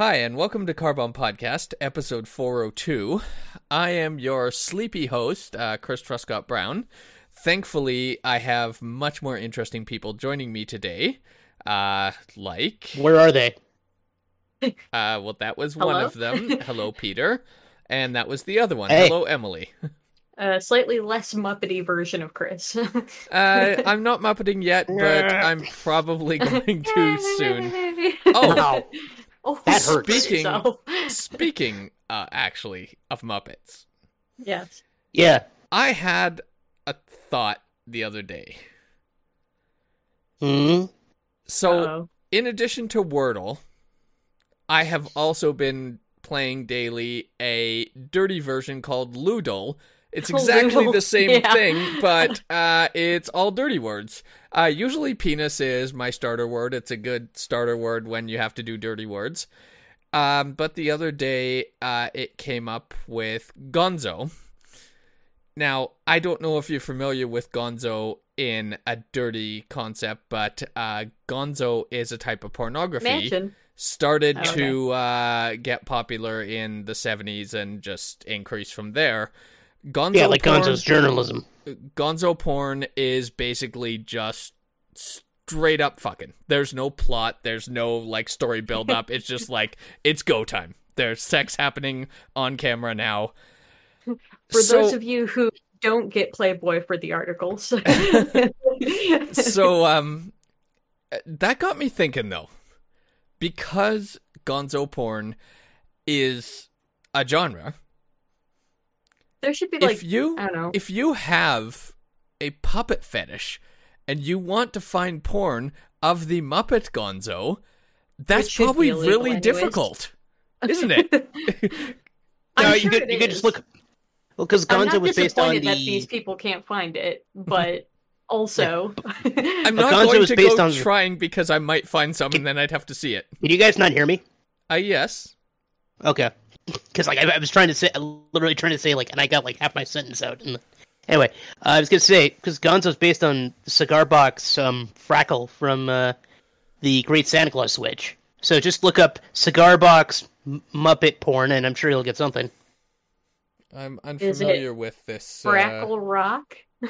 Hi, and welcome to Carbon Podcast, episode 402. I am your sleepy host, uh, Chris Truscott Brown. Thankfully, I have much more interesting people joining me today. Uh, like, Where are they? uh, well, that was one of them. Hello, Peter. And that was the other one. Hey. Hello, Emily. A slightly less Muppety version of Chris. Uh, I'm not Muppeting yet, but I'm probably going to soon. Oh, Wow. Oh, That hurts. Speaking- yourself. speaking, uh, actually, of Muppets, yes. Yeah. I had a thought the other day. Hmm. So, Uh-oh. in addition to Wordle, I have also been playing daily a dirty version called Lewdle. It's exactly the same yeah. thing, but uh, it's all dirty words. Uh, usually, penis is my starter word. It's a good starter word when you have to do dirty words. Um, but the other day, uh, it came up with Gonzo. Now, I don't know if you're familiar with Gonzo in a dirty concept, but uh, Gonzo is a type of pornography Mansion. started Oh, okay. to uh, get popular in the 70s and just increased from there. Gonzo Yeah, like porn, Gonzo's journalism. Gonzo porn is basically just straight up fucking. There's no plot, there's no like story build up. it's just like it's go time. There's sex happening on camera now. For So- those of you who don't get Playboy for the articles. so um that got me thinking though because gonzo porn is a genre there should be like if you I don't know. if you have a puppet fetish and you want to find porn of the muppet gonzo that's probably really anyways. difficult isn't it I'm no, sure you could it you could just look. Well, because I'm Gonzo not was based on disappointed that these people can't find it, but also i'm not Gonzo going to based go on- trying because i might find some and then i'd have to see it Can you guys not hear me? uh yes Okay. Because like I, I was trying to say, literally trying to say like, and I got like half my sentence out. And anyway, uh, I was gonna say because Gonzo's based on cigar box um, Frackle from uh, the Great Santa Claus Switch. So just look up cigar box M- Muppet porn, and I'm sure you'll get something. i'm unfamiliar with this uh, Frackle Rock.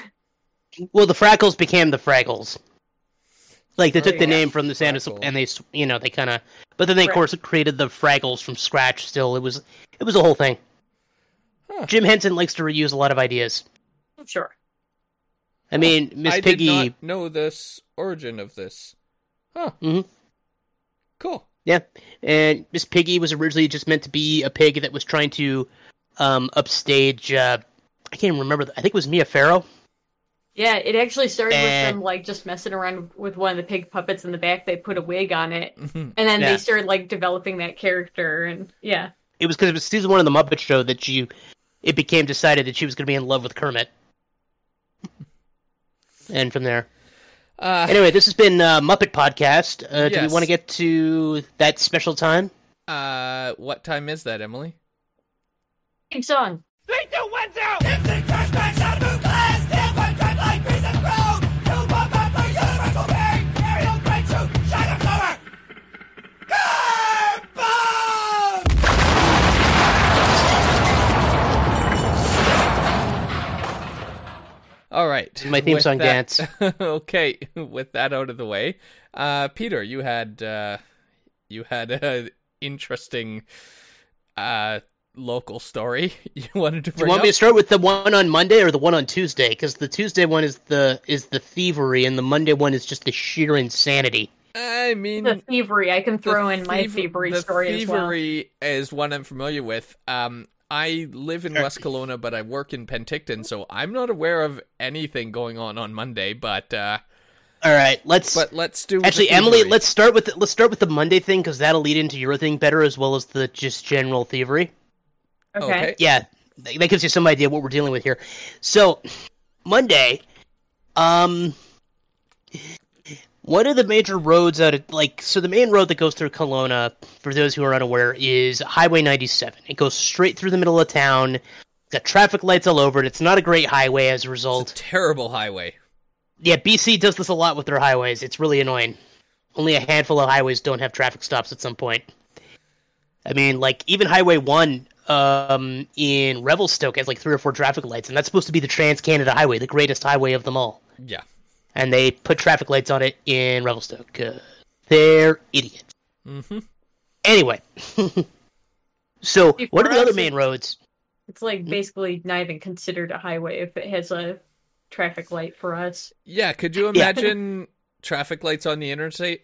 Well, the Frackles became the Fraggles. Like they Oh, took the name from the Santa, Frackle. and they, you know, they kind of, but then they of course created the Fraggles from scratch. Still, it was, it was a whole thing. Huh. Jim Henson likes to reuse a lot of ideas. Sure. I mean, Miss I Piggy, did not know this origin of this. Huh. Mm-hmm. Cool. yeah, and Miss Piggy was originally just meant to be a pig that was trying to um, upstage. Uh, I can't even remember. the- I think it was Mia Farrow. Yeah, it actually started Eh. with them like just messing around with one of the pig puppets in the back. They put a wig on it, Mhm. and then Yeah. they started like developing that character. And yeah, It was because it was season one of the Muppet Show that you it became decided that she was going to be in love with Kermit, and from there. Uh, Anyway, this has been uh, Muppet Podcast. Uh, Do we want to get to that special time? uh, what time is that, Emily? big song. All right. My theme with song that- dance. okay, with that out of the way, uh, Peter, you had uh, you had an interesting uh, local story you wanted to Do bring you want up. me to start with the one on Monday or the one on Tuesday? Because the Tuesday one is the is the thievery, and the Monday one is just the sheer insanity. I mean, The thievery. I can throw in my thievery the story as well. thievery is one I'm familiar with. Um, I live in West Kelowna, but I work in Penticton, so I'm not aware of anything going on on Monday. But uh, All right, let's but let's do actually, Emily. Let's start with the, let's start with the Monday thing because that'll lead into your thing better as well as the just general thievery. Okay. Okay. Yeah, that that gives you some idea what we're dealing with here. So, Monday, um, one of the major roads out of like so the main road that goes through Kelowna, for those who are unaware, is Highway 97. It goes straight through the middle of town. It's got traffic lights all over it. It's not a great highway as a It's result. a terrible highway. Yeah, BC does this a lot with their highways. It's really annoying. Only a handful of highways don't have traffic stops at some point. I mean, like even Highway One um, in Revelstoke has like three or four traffic lights, and that's supposed to be the Trans Canada Highway, the greatest highway of them all. Yeah. And they put traffic lights on it in Revelstoke. Uh, they're idiots. Mm-hmm. Anyway, so See, what are the other main roads? It's like basically not even considered a highway if it has a traffic light for us. Yeah. Could you Yeah. imagine traffic lights on the interstate?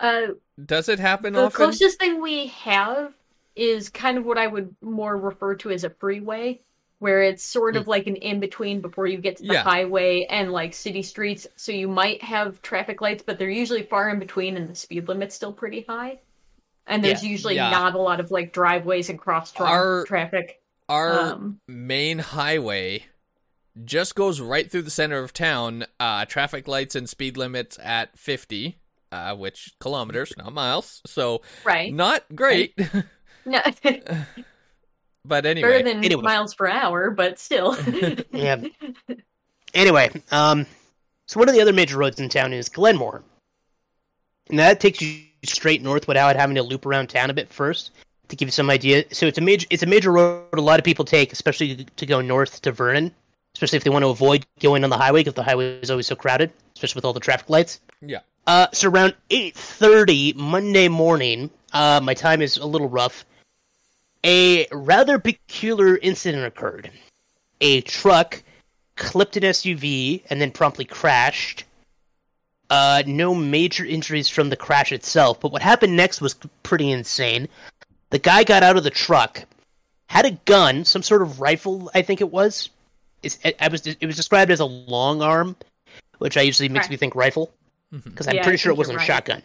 Uh, Does it happen all the often? closest thing we have is kind of what I would more refer to as a freeway, where it's sort of like an in between before you get to the. Yeah. highway and like city streets. So you might have traffic lights, but they're usually far in between, and the speed limit's still pretty high. And there's Yeah. usually Yeah. not a lot of like driveways and cross tra- traffic. Our Um, main highway just goes right through the center of town. Uh, traffic lights and speed limits at 50, uh, which kilometers, not miles. So right. not great. No, but better anyway, than Anyway. miles per hour, but still. Yeah. Anyway, um, so one of the other major roads in town is Glenmore. And that takes you straight north without having to loop around town a bit first to give you some idea. So it's a major it's a major road a lot of people take, especially to go north to Vernon, especially if they want to avoid going on the highway because the highway is always so crowded, especially with all the traffic lights. yeah. Uh, so around 8.30 Monday morning, uh, my time is a little rough, a rather peculiar incident occurred. A truck clipped an SUV and then promptly crashed. Uh, no major injuries from the crash itself, but what happened next was pretty insane. The guy got out of the truck, had a gun, some sort of rifle, I think it was. It's, it, I was, it was described as a long arm, which I usually makes Right. me think rifle because I'm Yeah, I pretty sure it wasn't you're a shotgun.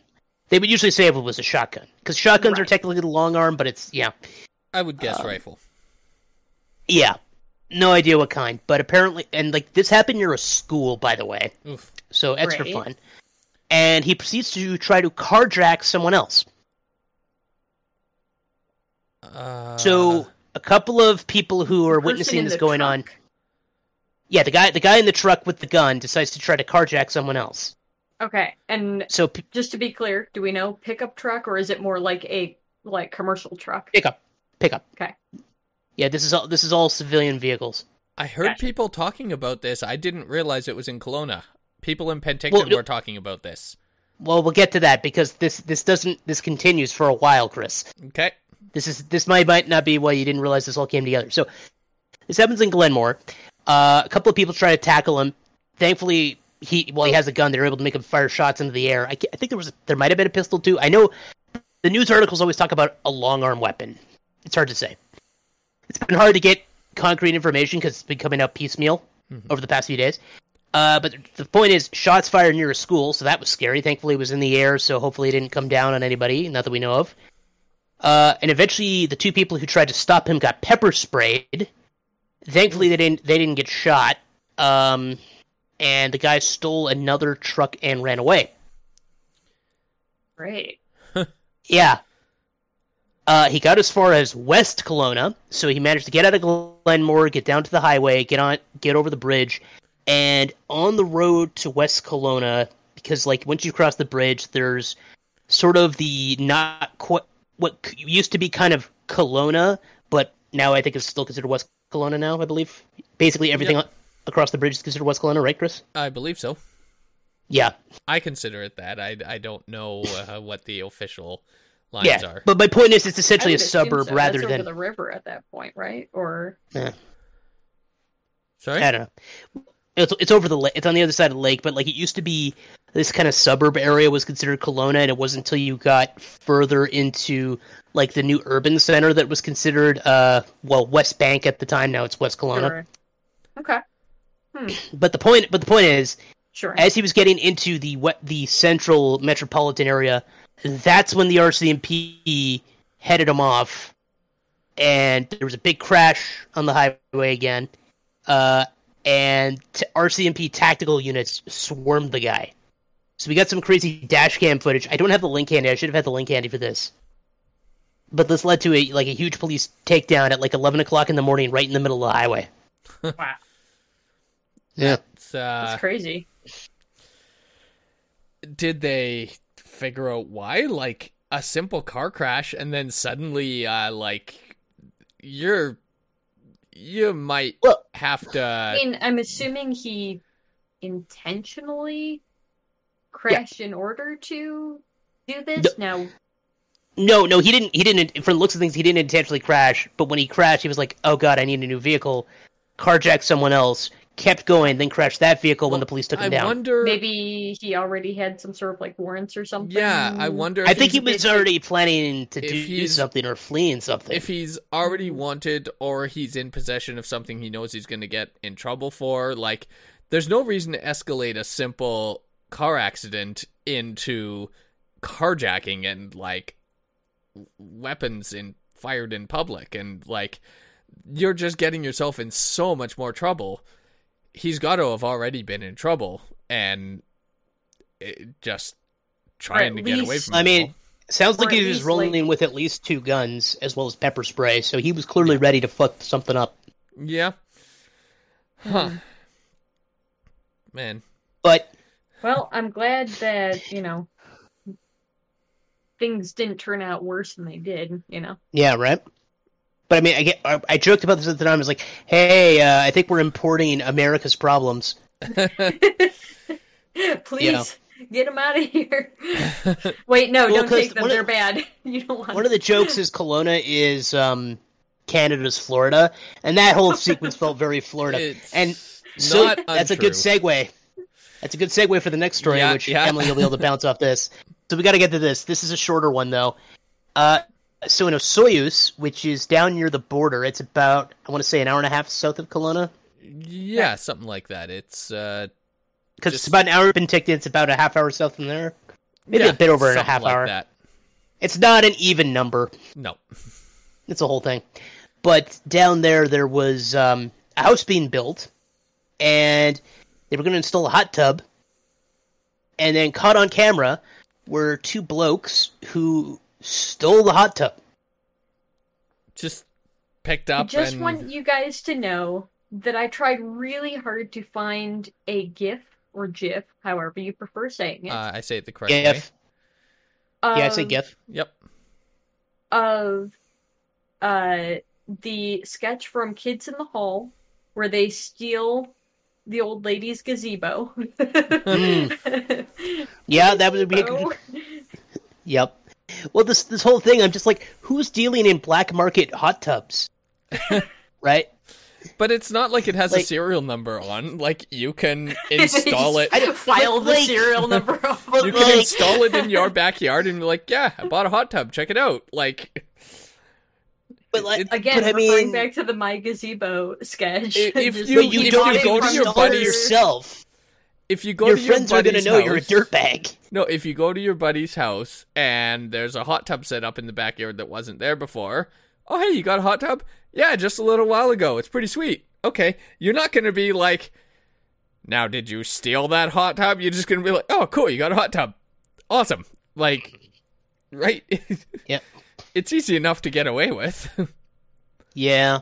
They would usually say if it was a shotgun because shotguns are technically the long arm, but it's yeah, I would guess Um, rifle. yeah, no idea what kind. But apparently, and like this happened near a school, by the way, Oof. so extra Great. fun. And he proceeds to try to carjack someone else. Uh, So a couple of people who are witnessing this the going on. Yeah, the guy, the guy in the truck with the gun decides to try to carjack someone else. Okay, and So p- just to be clear, do we know pickup truck or is it more like a like commercial truck? pickup, pickup. Okay. Yeah, this is all. This is all civilian vehicles. I heard Gotcha. people talking about this. I didn't realize it was in Kelowna. People in Penticton Well, no- were talking about this. Well, we'll get to that because this this doesn't this continues for a while, Chris. Okay. This is this might might not be why you didn't realize this all came together. So this happens in Glenmore. Uh, a couple of people try to tackle him. Thankfully, he well he has a gun. They're able to make him fire shots into the air. I, I think there was there might have been a pistol too. I know the news articles always talk about a long arm weapon. It's hard to say. It's been hard to get concrete information because it's been coming out piecemeal over the past few days. Uh, but the point is, shots fired near a school, so that was scary. Thankfully, it was in the air, so hopefully it didn't come down on anybody, not that we know of. Uh, and eventually, the two people who tried to stop him got pepper sprayed. Thankfully, they didn't. They didn't get shot. Um, and the guy stole another truck and ran away. Great. Yeah. Uh, he got as far as West Kelowna, so he managed to get out of Glenmore, get down to the highway, get on, get over the bridge, and on the road to West Kelowna, because like once you cross the bridge, there's sort of the not quite what used to be kind of Kelowna, but now I think it's still considered West Kelowna now. I believe basically everything Yep. across the bridge is considered West Kelowna, right, Chris? I believe so. Yeah, I consider it that. I, I don't know uh, what the official lines yeah. are. But my point is, it's essentially a suburb so. rather That's than over the river at that point, right? Or yeah. Sorry? I don't know. It's it's over the lake. It's on the other side of the lake, but like it used to be, this kind of suburb area was considered Kelowna, and it wasn't until you got further into like the new urban center that was considered uh well Westbank at the time. Now it's West Kelowna. Sure. Okay. But the point, but the point is, Sure. as he was getting into the what the central metropolitan area, that's when the RCMP headed him off, and there was a big crash on the highway again, uh, and t- RCMP tactical units swarmed the guy. So we got some crazy dash cam footage. I don't have the link handy. I should have had the link handy for this. But this led to a like a huge police takedown at like eleven o'clock in the morning, right in the middle of the highway. wow. Yeah. It's, uh, That's crazy. did they figure out why? Like, a simple car crash and then suddenly uh like you're you might Well- have to I mean, I'm assuming he intentionally crashed in order to do this. Now, No, no, he didn't. He didn't. From the looks of things, he didn't intentionally crash. But when he crashed, he was like, "Oh God, I need a new vehicle." Carjacked someone else, kept going, then crashed that vehicle when the police took him I down. wonder maybe he already had some sort of like warrants or something. Yeah, I wonder I think he was already planning to if do he's- something or fleeing something. if he's already wanted or he's in possession of something he knows he's going to get in trouble for like there's no reason to escalate a simple car accident into carjacking and like weapons in fired in public and like you're just getting yourself in so much more trouble he's got to have already been in trouble and it, just trying at to get away from I mean, all. Sounds like he was rolling like- with at least two guns as well as pepper spray, so he was clearly ready to fuck something up. yeah huh hmm. man But Well, I'm glad that you know things didn't turn out worse than they did. You know. yeah, right. But I mean, I get. I, I joked about this at the time. I was like, "Hey, uh, I think we're importing America's problems." Please get them out of here. Wait, no, Well, don't take them. They're bad. You don't want. One of the jokes is Kelowna is um, Canada's Florida, and that whole sequence felt very Florida. It's and so not that's a good segue. That's a good segue for the next story, Yeah, which yeah. Emily will be able to bounce off this. So we got to get to this. This is a shorter one though. Uh, so in Osoyoos, which is down near the border, it's about I want to say an hour and a half south of Kelowna Yeah, something like that. It's uh because Just- it's about an hour in Penticton. It's about a half hour south from there. Maybe yeah, a bit over in a half like hour. That. It's not an even number. No. It's a whole thing. But down there, there was um, a house being built, and they were going to install a hot tub. And then caught on camera were two blokes who stole the hot tub. Just picked up. I up just and want you guys to know that I tried really hard to find a GIF or GIF, however you prefer saying it. uh, I say it the correct way. GIF. Yeah, I say of- GIF. Yep. of uh the sketch from Kids in the Hall where they steal the old lady's gazebo. Yeah, that would be. Gazebo. Yep. Well, this this whole thing, I'm just like, who's dealing in black market hot tubs? right? But it's not like it has a serial number on. Like you can install it. I File the like- serial number off. You can like- install it in your backyard and be like, "Yeah, I bought a hot tub. Check it out." Like But like, It- Again, but I referring mean, back to the My Gazebo sketch. I- if Just you- but you if don't you go to your buddy yourself. If you go Your to your friends are going to buddy's know you're a house- dirtbag. No, if you go to your buddy's house and there's a hot tub set up in the backyard that wasn't there before, oh hey, you got a hot tub? Yeah, just a little while ago. It's pretty sweet. Okay, you're not gonna be like, now did you steal that hot tub? You're just gonna be like, oh cool, you got a hot tub, awesome. Like, right? Yep. It's easy enough to get away with. Yeah,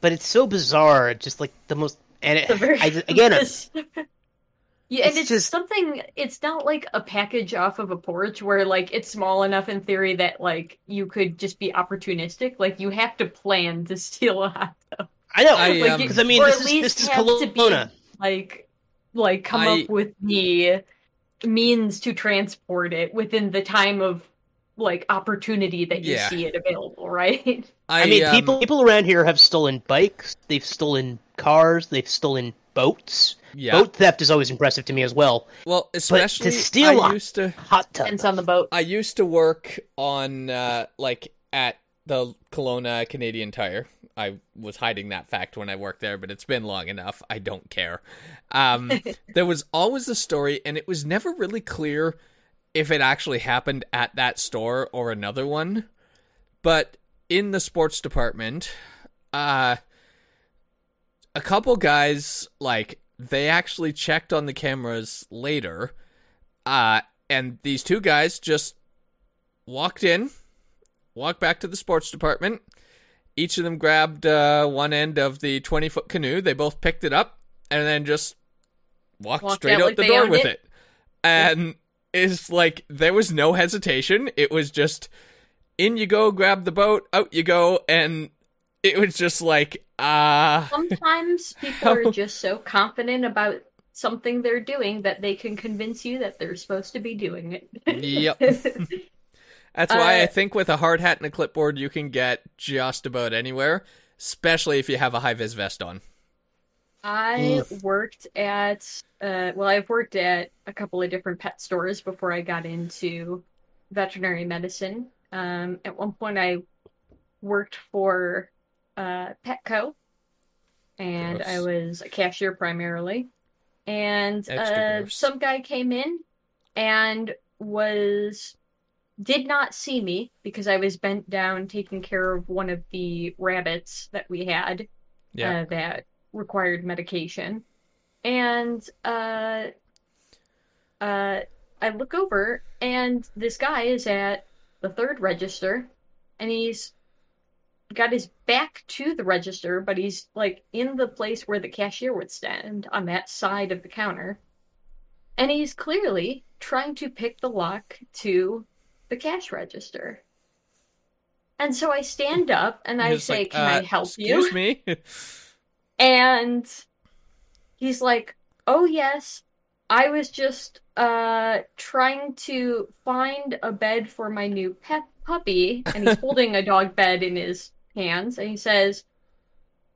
but it's so bizarre. Just like the most, and it, I, again, yeah, and it's it's just- something. It's not like a package off of a porch where like it's small enough in theory that like you could just be opportunistic. Like you have to plan to steal a hot tub. I know I, Like, um, because I mean this at is least this is have to be Kelowna. like like come I- up with the means to transport it within the time of like opportunity that you Yeah. see it available, right? I mean, um, people people around here have stolen bikes. They've stolen cars. They've stolen boats. yeah. Boat theft is always impressive to me as well. Well, especially to steal I a- used to. Hot tub. Depends on the boat. I used to work on uh, like at the Kelowna Canadian Tire. I was hiding that fact when I worked there, but it's been long enough. I don't care. Um, there was always a story, and it was never really clear if it actually happened at that store or another one. But in the sports department, uh, a couple guys like they actually checked on the cameras later, uh, and these two guys just walked in, walked back to the sports department. Each of them grabbed uh, one end of the 20 foot canoe. They both picked it up and then just walked, Walked straight out out the door with it. it. And it's like there was no hesitation. It was just in you go, grab the boat, out you go, and it was just like ah. Sometimes people are just so confident about something they're doing that they can convince you that they're supposed to be doing it. Yep. That's why I Uh, think with a hard hat and a clipboard, you can get just about anywhere, especially if you have a high vis vest on. I worked at, uh, well, I've worked at a couple of different pet stores before I got into veterinary medicine. Um, at one point, I worked for uh, Petco, and Gross. I was a cashier primarily. And uh, some guy came in and was did not see me because I was bent down taking care of one of the rabbits that we had Yeah. uh, that required medication. And uh, uh, I look over, and this guy is at the third register, and he's got his back to the register, but he's like in the place where the cashier would stand on that side of the counter. And he's clearly trying to pick the lock to the cash register. And so I stand up and I say, like, Can uh, I help you? Excuse me. And he's like, "Oh yes, I was just uh trying to find a bed for my new pet puppy." And he's holding a dog bed in his hands and he says,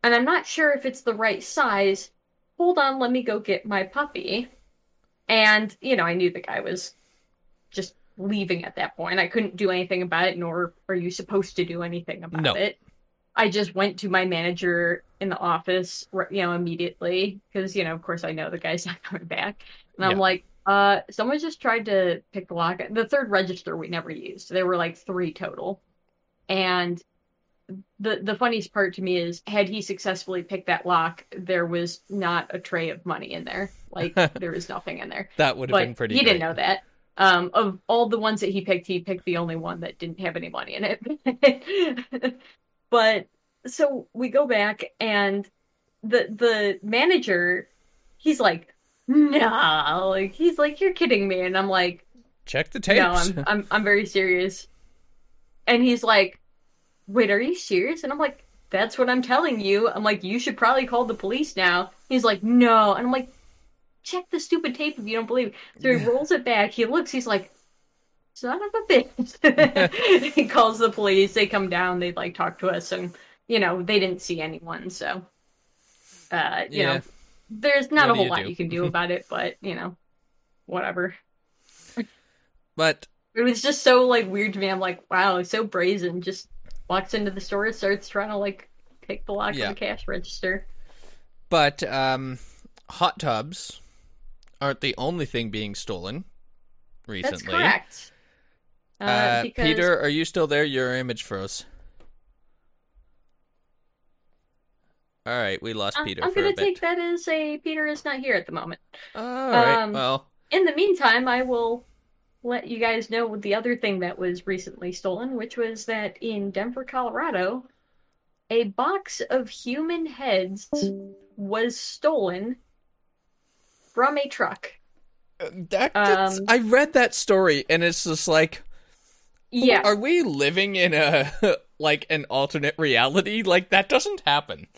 "And I'm not sure if it's the right size. Hold on, let me go get my puppy." And, you know, I knew the guy was just leaving at that point. I couldn't do anything about it, nor are you supposed to do anything about No. it. I just went to my manager in the office, you know, immediately because, you know, of course, I know the guy's not coming back, and I'm like, uh, someone just tried to pick the lock. The third register we never used. There were like three total, and the the funniest part to me is, had he successfully picked that lock, there was not a tray of money in there. Like there was nothing in there that would have but been pretty. he great. didn't know that. Um, of all the ones that he picked, he picked the only one that didn't have any money in it. but so we go back, and the the manager, he's like, "No," like he's like, "You're kidding me," and I'm like, Check the tapes. "No, I'm I'm I'm very serious." And he's like, "Wait, are you serious?" And I'm like, "That's what I'm telling you." I'm like, "You should probably call the police now." He's like, "No," and I'm like, "Check the stupid tape if you don't believe." it." So he rolls it back. He looks. He's like, "Son of a bitch!" he calls the police. They come down. They like talk to us, and you know they didn't see anyone. So, uh, you Yeah. know, there's not What a whole you lot do? you can do about it. But you know, whatever. but It was just so like weird to me. I'm like, wow, so brazen. Just walks into the store, starts trying to like pick the lock Yeah. of the cash register. but um, hot tubs aren't the only thing being stolen recently. That's correct. Uh, Uh, because Peter, are you still there? Your image froze. All right, we lost Peter I'm gonna a take that as a Peter is not here at the moment. All right. um, well, In the meantime, I will let you guys know the other thing that was recently stolen, which was that in Denver, Colorado, a box of human heads was stolen from a truck. that, that's, um, I read that story, and it's just like, Yeah. are we living in a like an alternate reality? Like that doesn't happen.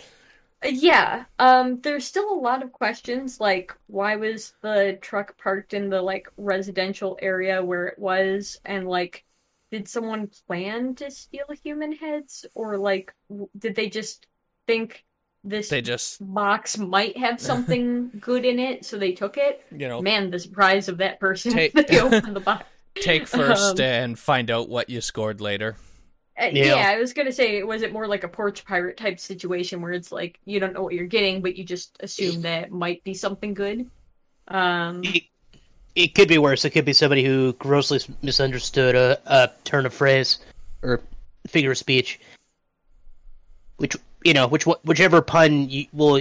Yeah, um, there's still a lot of questions like why was the truck parked in the like residential area where it was, and like did someone plan to steal human heads, or like w- did they just think this They just, box might have something good in it, so they took it? you know, Man, the surprise of that person Take- they opened the box. take first Um, and find out what you scored later. Uh, Yeah. yeah, I was gonna say, was it more like a porch pirate type situation where it's like you don't know what you're getting, but you just assume that it might be something good? Um, It, it could be worse. It could be somebody who grossly misunderstood a, a turn of phrase or figure of speech. Which you know, which whichever pun you will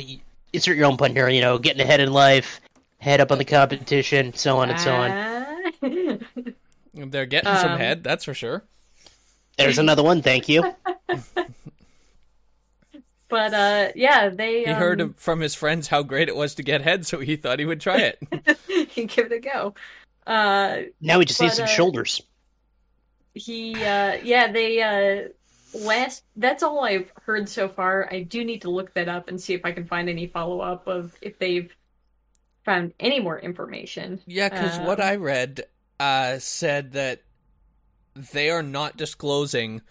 insert your own pun here. You know, getting ahead in life, head up on the competition, so on and so on. on. They're getting some um, head, that's for sure. There's another one. Thank you. but uh, yeah, they He heard um, of- from his friends how great it was to get head, so he thought he would try it. He give it a go. Uh, Now we just need some uh, shoulders. he, uh, yeah, they, uh, last, that's all I've heard so far. I do need to look that up and see if I can find any follow up of if they've found any more information. Yeah, because what Um, I read uh, said that they are not disclosing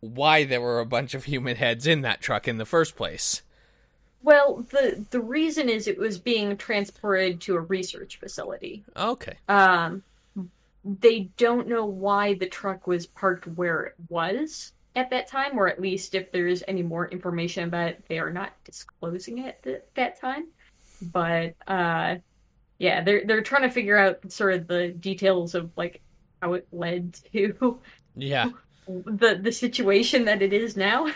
why there were a bunch of human heads in that truck in the first place. Well, the the reason is it was being transported to a research facility. Okay. Um, they don't know why the truck was parked where it was at that time, or at least if there's any more information about it, they are not disclosing it at that time. But uh, yeah, they're they're trying to figure out sort of the details of like how it led to Yeah. the the situation that it is now.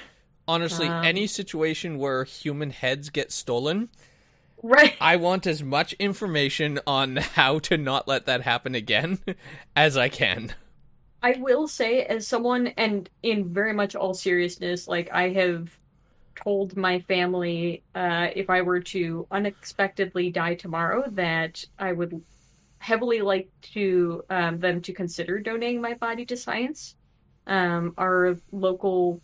Honestly, Um, any situation where human heads get stolen, Right. I want as much information on how to not let that happen again as I can. I will say, as someone, and in very much all seriousness, like I have told my family, uh, if I were to unexpectedly die tomorrow, that I would heavily like to um, them to consider donating my body to science. Um, our local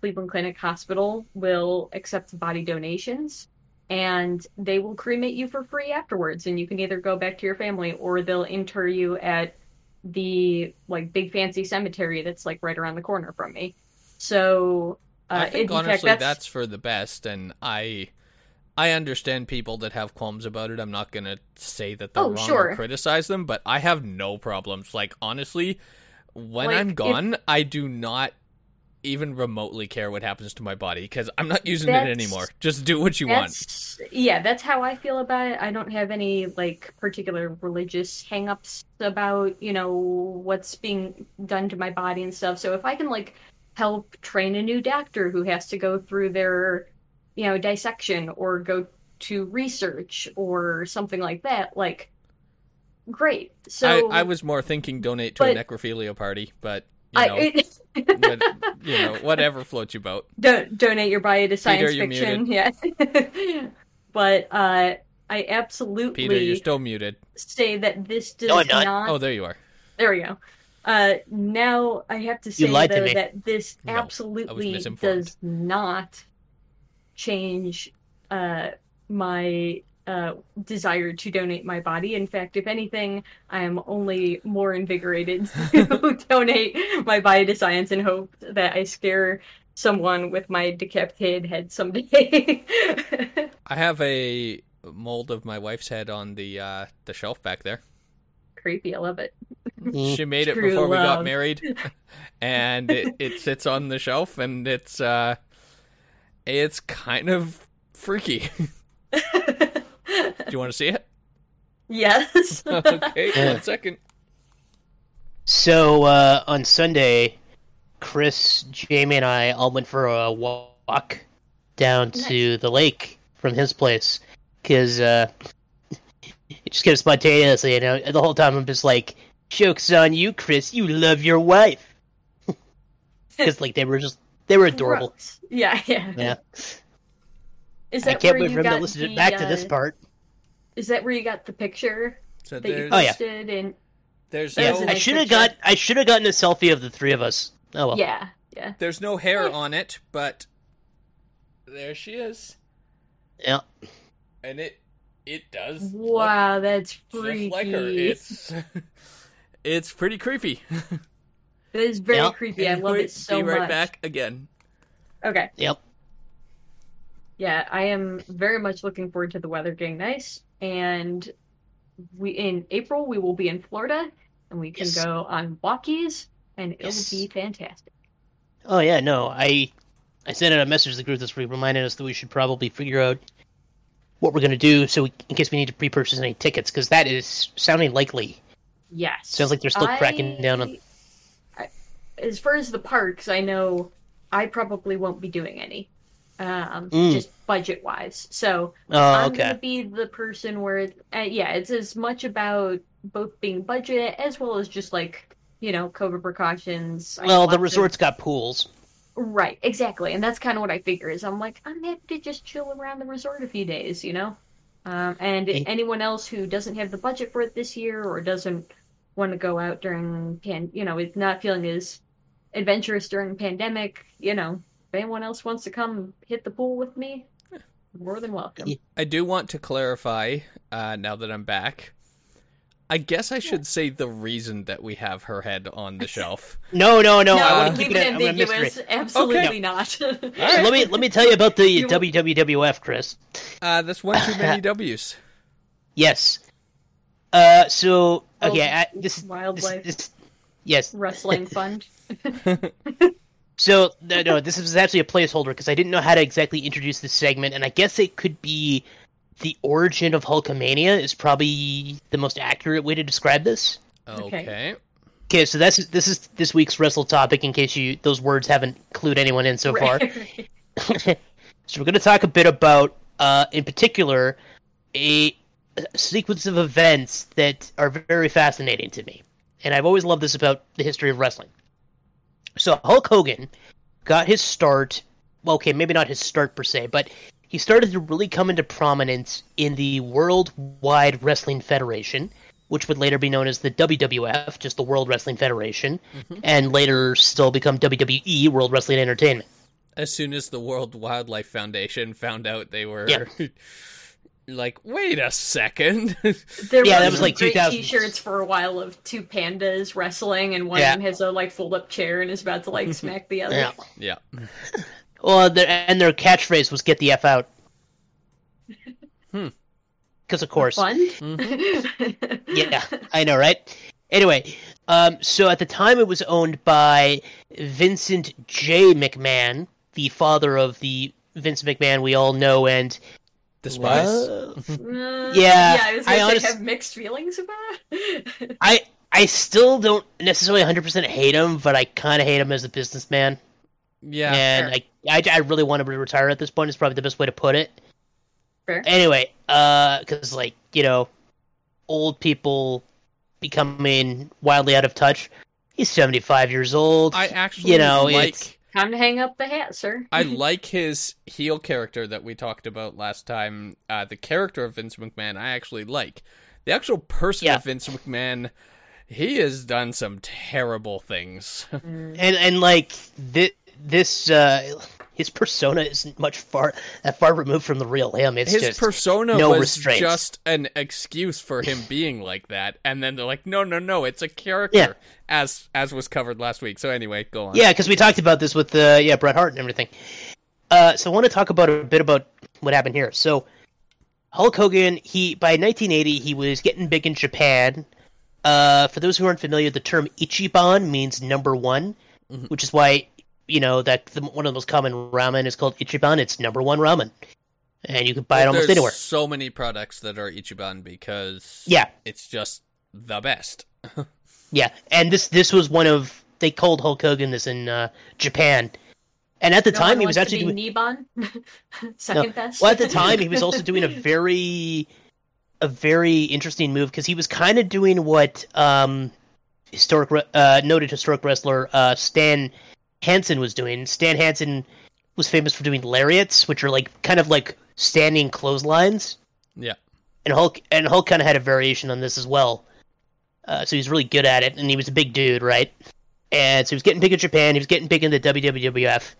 Cleveland Clinic Hospital will accept body donations. And they will cremate you for free afterwards, and you can either go back to your family or they'll inter you at the like big fancy cemetery that's like right around the corner from me. So uh, I think honestly that's, that's for the best, and I I understand people that have qualms about it. I'm not gonna say that they're Oh, wrong sure. or criticize them, but I have no problems. Like honestly, when Like, I'm if- gone, I do not even remotely care what happens to my body because I'm not using it anymore. Just do what you want. yeah, that's how I feel about it. I don't have any like particular religious hangups about you know what's being done to my body and stuff. So if I can like help train a new doctor who has to go through their you know dissection or go to research or something like that, like great. So I, I was more thinking donate to a necrophilia party, but you know, I, but, you know, whatever floats your boat. Don't donate your body to science you're fiction. Yeah. but uh, I absolutely Peter, you're still muted. say that this does No, I'm not. Oh, there you are. There we go. Uh, now I have to say though that this No, absolutely does not change uh, my uh, desire to donate my body. In fact, if anything, I am only more invigorated to donate my body to science and hope that I scare someone with my decapitated head someday. I have a mold of my wife's head on the uh, the shelf back there. Creepy, I love it. Mm. She made it True before we got married, and it, it sits on the shelf, and it's uh, it's kind of freaky. Do you want to see it? yes. Okay, Yeah. one second. So uh, on Sunday, Chris, Jamie, and I all went for a walk down to the lake from his place because uh, it just kind of spontaneously, you know. The whole time I'm just like, "Jokes on you, Chris. You love your wife." Because like they were just they were adorable. Gross. Yeah, yeah. Yeah, Is I that can't where wait you for him to got listen the, back to this uh, part. Is that where you got the picture So that you there's Oh, yeah. posted? And there's There's no an- I should have picture. got I should have gotten a selfie of the three of us. Oh well. yeah, yeah. there's no hair on it, but there she is, Yeah. and it it does look Wow, that's just freaky. like her. It's it's pretty creepy. It is very Yeah. creepy. I love it so much. Be right much. back again. Okay. Yep. Yeah, I am very much looking forward to the weather getting nice. And we in April we will be in Florida and we can Yes. go on walkies and it'll be fantastic. Oh yeah, no, I I sent out a message to the group this week reminding us that we should probably figure out what we're going to do so we, in case we need to pre-purchase any tickets because that is sounding likely. Yes. Sounds like they're still cracking down on- I- As far as the parks, I know I probably won't be doing any, um, Mm. just budget wise. So Oh, I'm okay. gonna be the person where, uh, yeah, it's as much about both being budget as well as just like you know COVID precautions. Well, the resort's of- got pools. right, exactly, and that's kind of what I figure. Is I'm like I'm happy to just chill around the resort a few days, you know. Um, and Eh. anyone else who doesn't have the budget for it this year or doesn't want to go out during pan, you know, is not feeling as adventurous during pandemic, you know, if anyone else wants to come hit the pool with me, more than welcome. I do want to clarify, uh, now that I'm back. I guess I should say the reason that we have her head on the shelf. No, no, no. no, I want to keep it it a, a ambiguous. mystery. Absolutely not. So let me let me tell you about the You- WWF, Chris. Uh, that's one too many W's. Yes. Uh, so Oh, okay, I, this is this, wildlife. this. Yes. Wrestling fund. So no, no, this is actually a placeholder because I didn't know how to exactly introduce this segment, and I guess it could be the origin of Hulkamania is probably the most accurate way to describe this. Okay. Okay. Okay, so that's this is this week's wrestle topic. In case you those words haven't clued anyone in so far. So we're going to talk a bit about, uh, in particular, a, a sequence of events that are very fascinating to me, and I've always loved this about the history of wrestling. So Hulk Hogan got his start. Well, okay, maybe not his start per se, but he started to really come into prominence in the Worldwide Wrestling Federation, which would later be known as the WWF, just the World Wrestling Federation, mm-hmm. and later still become WWE, World Wrestling Entertainment. As soon as the World Wildlife Foundation found out they were Yeah. like, wait a second. There Yeah, were that was like great 2000s. T-shirts for a while of two pandas wrestling, and one Yeah. of them has a like fold-up chair and is about to like smack the other. Yeah. yeah. Well, their, and their catchphrase was "Get the f out." Hmm. Because of course, Fun. yeah, I know, right? Anyway, um, so at the time it was owned by Vincent J. McMahon, the father of the Vince McMahon we all know and Despise. Uh, Yeah, yeah. I was I gonna say honest- have mixed feelings about. I I still don't necessarily 100% hate him, but I kind of hate him as a businessman, Yeah. and I, I I really want him to retire at this point. Is probably the best way to put it. Fair. Anyway, uh, because like you know, old people becoming wildly out of touch. He's 75 years old. I actually you know, like it's- Time to hang up the hat, sir. I like his heel character that we talked about last time. Uh, the character of Vince McMahon, I actually like. The actual person Yeah. of Vince McMahon, he has done some terrible things. and and like this this uh his persona isn't much far that far removed from the real him. It's his just persona no was restraints. just an excuse for him being like that, and then they're like, "No, no, no, it's a character," Yeah. as as was covered last week. So anyway, go on. Yeah, because we talked about this with uh, yeah Bret Hart and everything. Uh, so I want to talk about a bit about what happened here. So Hulk Hogan, he by 1980 he was getting big in Japan. Uh, for those who aren't familiar, the term Ichiban means number one, Mm-hmm. which is why you know that the, one of the most common ramen is called Ichiban. It's number one ramen, and you can buy it almost There's anywhere. so many products that are Ichiban because Yeah, it's just the best. Yeah, and this this was one of they called Hulk Hogan this in uh, Japan, and at the No time one he was actually to doing be Niban. Second best. well at the time he was also doing a very a very interesting move because he was kind of doing what um historic uh, noted historic wrestler uh, Stan Hansen was doing. Stan Hansen was famous for doing lariats, which are like kind of like standing clotheslines, Yeah. and Hulk and Hulk kind of had a variation on this as well. Uh, so was really good at it, and he was a big dude, right? And so he was getting big in Japan. He was getting big in the WWF.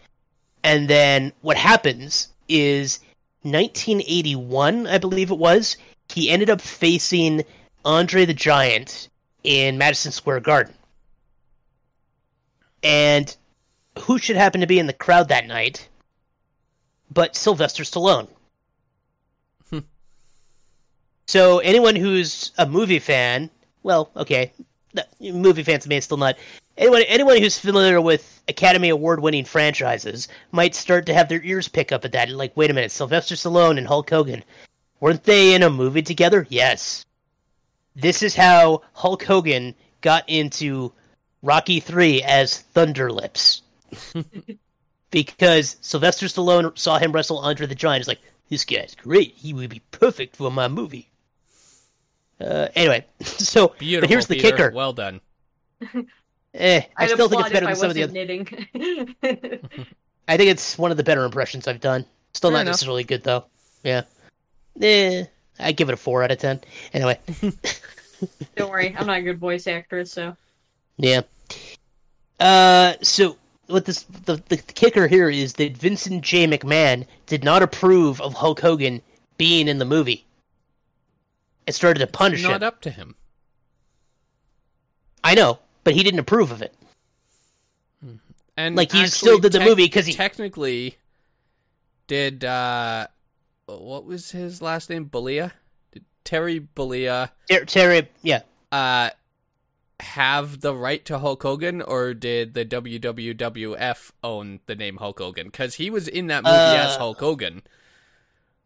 And then what happens is 1981, I believe it was. He ended up facing Andre the Giant in Madison Square Garden. And who should happen to be in the crowd that night but Sylvester Stallone? Hmm. So anyone who's a movie fan, well, okay, movie fans may still not. Anyone, anyone who's familiar with Academy Award-winning franchises might start to have their ears pick up at that. Like, wait a minute, Sylvester Stallone and Hulk Hogan, weren't they in a movie together? Yes. This is how Hulk Hogan got into Rocky Three as Thunder Lips, because Sylvester Stallone saw him wrestle Andre the Giant. He's like, this guy's great. He would be perfect for my movie. Uh, anyway, so Beautiful. but here's the Peter. kicker. Well done. Eh, I still think it's better than some of the other. knitting. I think it's one of the better impressions I've done. Still Fair not enough. necessarily good though. Yeah. Eh. I give it a four out of ten. Anyway, Don't worry, I'm not a good voice actress, so yeah. Uh, so what this the, the kicker here is that Vincent J. McMahon did not approve of Hulk Hogan being in the movie. It started to punish Not him. up to him. I know, but he didn't approve of it. And Like, he still did the movie because he- technically did. uh What was his last name? Bollea. Did Terry Bollea Ter- Terry, yeah, uh have the right to Hulk Hogan, or did the WWF own the name Hulk Hogan? Because he was in that movie as Uh, Hulk Hogan.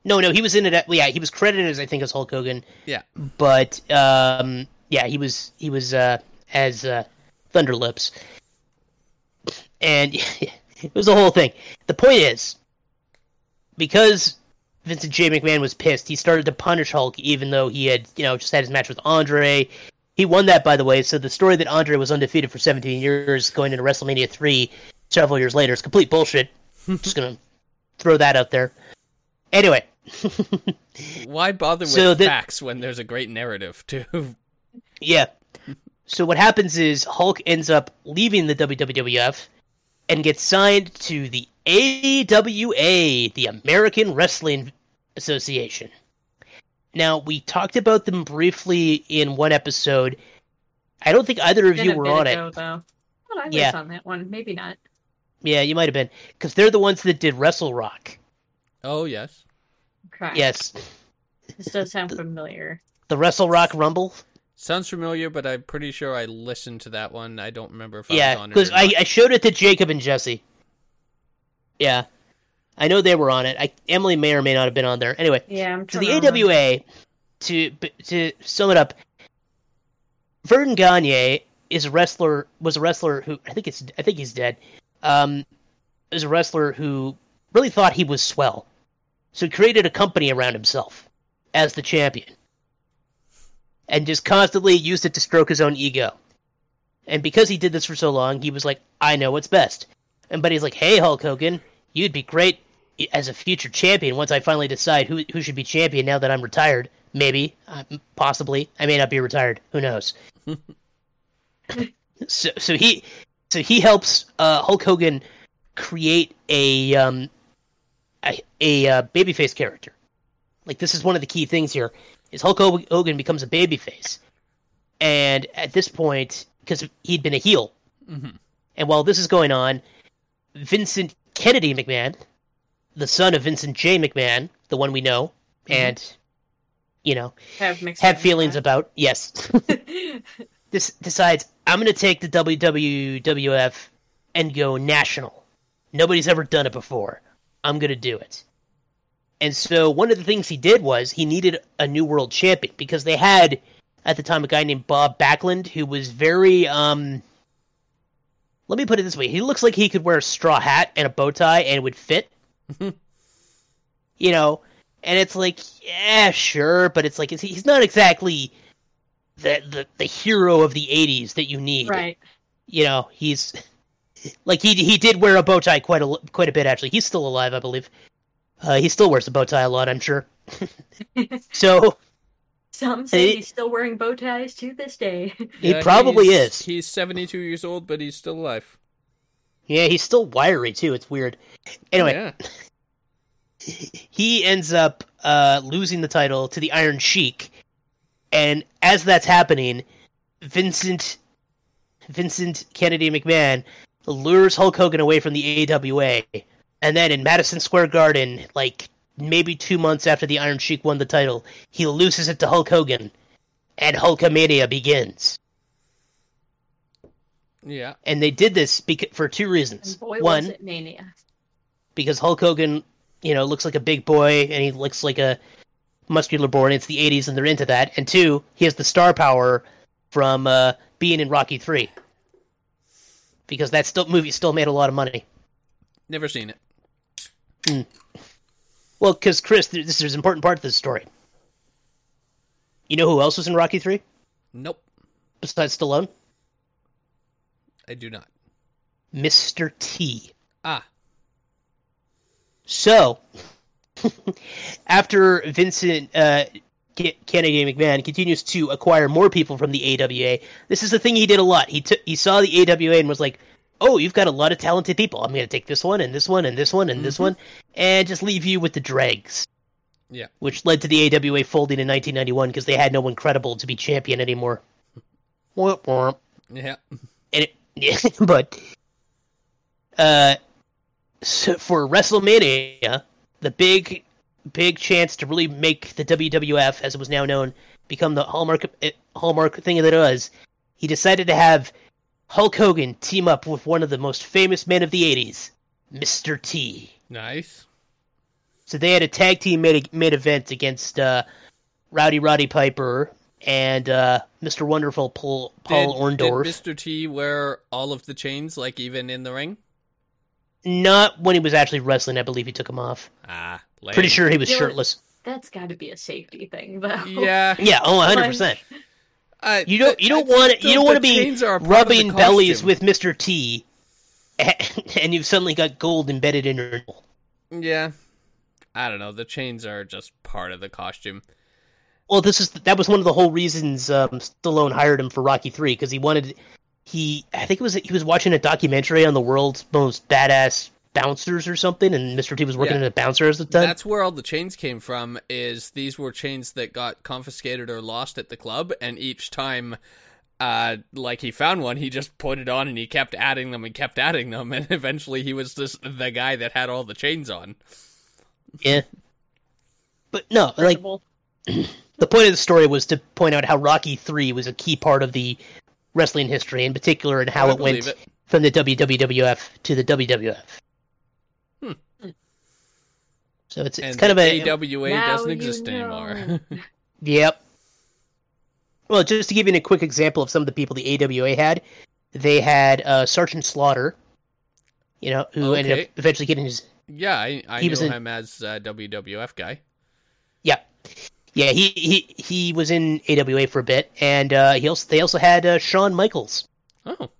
no, no, he was in it. At, yeah, he was credited as I think as Hulk Hogan, Yeah. but um, yeah, he was he was uh, as uh, Thunderlips, and it was the whole thing. The point is, because Vincent J. McMahon was pissed, he started to punish Hulk, even though he had you know just had his match with Andre. He won that, by the way. So the story that Andre was undefeated for 17 years, going into WrestleMania three several years later, is complete bullshit. just gonna throw that out there. Anyway, Why bother with So the- facts when there's a great narrative too? Yeah. So what happens is Hulk ends up leaving the WWF and gets signed to the AWA, the American Wrestling Association. Now, we talked about them briefly in one episode. I don't think either of you were on ago, it. though. But I was Yeah. on that one. Maybe not. Yeah, you might have been. Because they're the ones that did Wrestle Rock. Oh yes. Okay. Yes. This does sound familiar. The Wrestle Rock Rumble. Sounds familiar, but I'm pretty sure I listened to that one. I don't remember if I was Yeah, on it. because I. I showed it to Jacob and Jesse. Yeah. I know they were on it. I, Emily may or may not have been on there. Anyway, Yeah, I'm to trying the. AWA, to to sum it up, Verne Gagne is a wrestler. Was a wrestler who I think it's I think he's dead. Um, is a wrestler who really thought he was swell, so he created a company around himself as the champion, and just constantly used it to stroke his own ego. And because he did this for so long, he was like, "I know what's best." And but he's like, "Hey, Hulk Hogan, you'd be great as a future champion once I finally decide who who should be champion now that I'm retired. Maybe, uh, possibly, I may not be retired. Who knows? so so he so he helps uh, Hulk Hogan create a um a, a uh, babyface character. Like this is one of the key things here is Hulk Hogan becomes a babyface, and at this point, because he'd been a heel, Mhm. and while this is going on, Vincent Kennedy McMahon, the son of Vincent J. McMahon, the one we know, and you know Have have feelings about, yes, this decides I'm going to take the WWF and go national. Nobody's ever done it before. I'm going to do it. And so one of the things he did was he needed a new world champion because they had at the time a guy named Bob Backlund who was very um let me put it this way, he looks like he could wear a straw hat and a bow tie and it would fit. you know, and it's like, yeah, sure, but it's like he's not exactly the, the the hero of the 80s that you need right. you know he's like he he did wear a bow tie quite a quite a bit actually he's still alive i believe uh, he still wears a bow tie a lot i'm sure so Some say He- he's still wearing bow ties to this day. he Yeah, probably he's- is He's 72 years old, but he's still alive. Yeah he's still wiry too. It's weird. Anyway. Yeah. he ends up uh, losing the title to the Iron Sheik, and as that's happening, Vincent Vincent Kennedy McMahon lures Hulk Hogan away from the AWA, and then in Madison Square Garden, like maybe two months after the Iron Sheik won the title, he loses it to Hulk Hogan, and Hulkamania begins. Yeah. And they did this beca- for two reasons. And boy, One, was it mania. because Hulk Hogan, you know, looks like a big boy and he looks like a muscular boy, and it's the 80s and they're into that. And two, he has the star power from uh, being in Rocky 3. Because that still movie still made a lot of money. Never seen it. Well, because Chris, this is an important part of this story. You know who else was in Rocky 3 Nope. besides Stallone? I do not. Mr. T. Ah. So, after Vincent uh, Kennedy McMahon continues to acquire more people from the AWA. This is the thing he did a lot. He took he saw the AWA and was like, "Oh, you've got a lot of talented people. I'm going to take this one and this one and this one and this Mhm. one, and just leave you with the dregs." Yeah. Which led to the AWA folding in 1991 because they had no one credible to be champion anymore. Womp womp. Yeah. And it, yeah, but uh, so for WrestleMania, the big, big chance to really make the WWF, as it was now known, become the hallmark eh, hallmark thing that it was, he decided to have Hulk Hogan team up with one of the most famous men of the '80s, Mr. T. Nice. So they had a tag team mid mid event against uh, Rowdy Roddy Piper and uh, Mr. Wonderful Paul, Paul did, Orndorff. Did Mr. T wear all of the chains, like even in the ring? Not when he was actually wrestling. I believe he took them off. Ah, lame. Pretty sure he was There was- shirtless. That's got to be a safety thing, though. Yeah. Yeah, oh, 100 percent. I- You don't you don't want still you don't want to be chains are a part of the rubbing bellies with Mister T, and, and you've suddenly got gold embedded in your. Yeah. I don't know. The chains are just part of the costume. Well, this is that was one of the whole reasons um, Stallone hired him for Rocky Three because he wanted he I think it was he was watching a documentary on the world's most badass bouncers or something, and Mister T was working Yeah. as a bouncer at the time. That's where all the chains came from. Is these were chains that got confiscated or lost at the club, and each time, uh, like he found one, he just put it on, and he kept adding them and kept adding them, and eventually he was just the guy that had all the chains on. Yeah, but no, like Incredible. the point of the story was to point out how Rocky Three was a key part of the wrestling history, in particular, and how I it went it. from the WWF to the WWF. Hmm. So it's it's kind of the a AWA Now doesn't exist know. anymore. Yep. Well, just to give you a quick example of some of the people the AWA had, they had uh, Sergeant Slaughter, you know, who ended up eventually getting his. yeah, I, I He knew was in- him as a WWF guy. Yeah, yeah, he he he was in AWA for a bit, and uh, he also they also had uh, Shawn Michaels. Oh,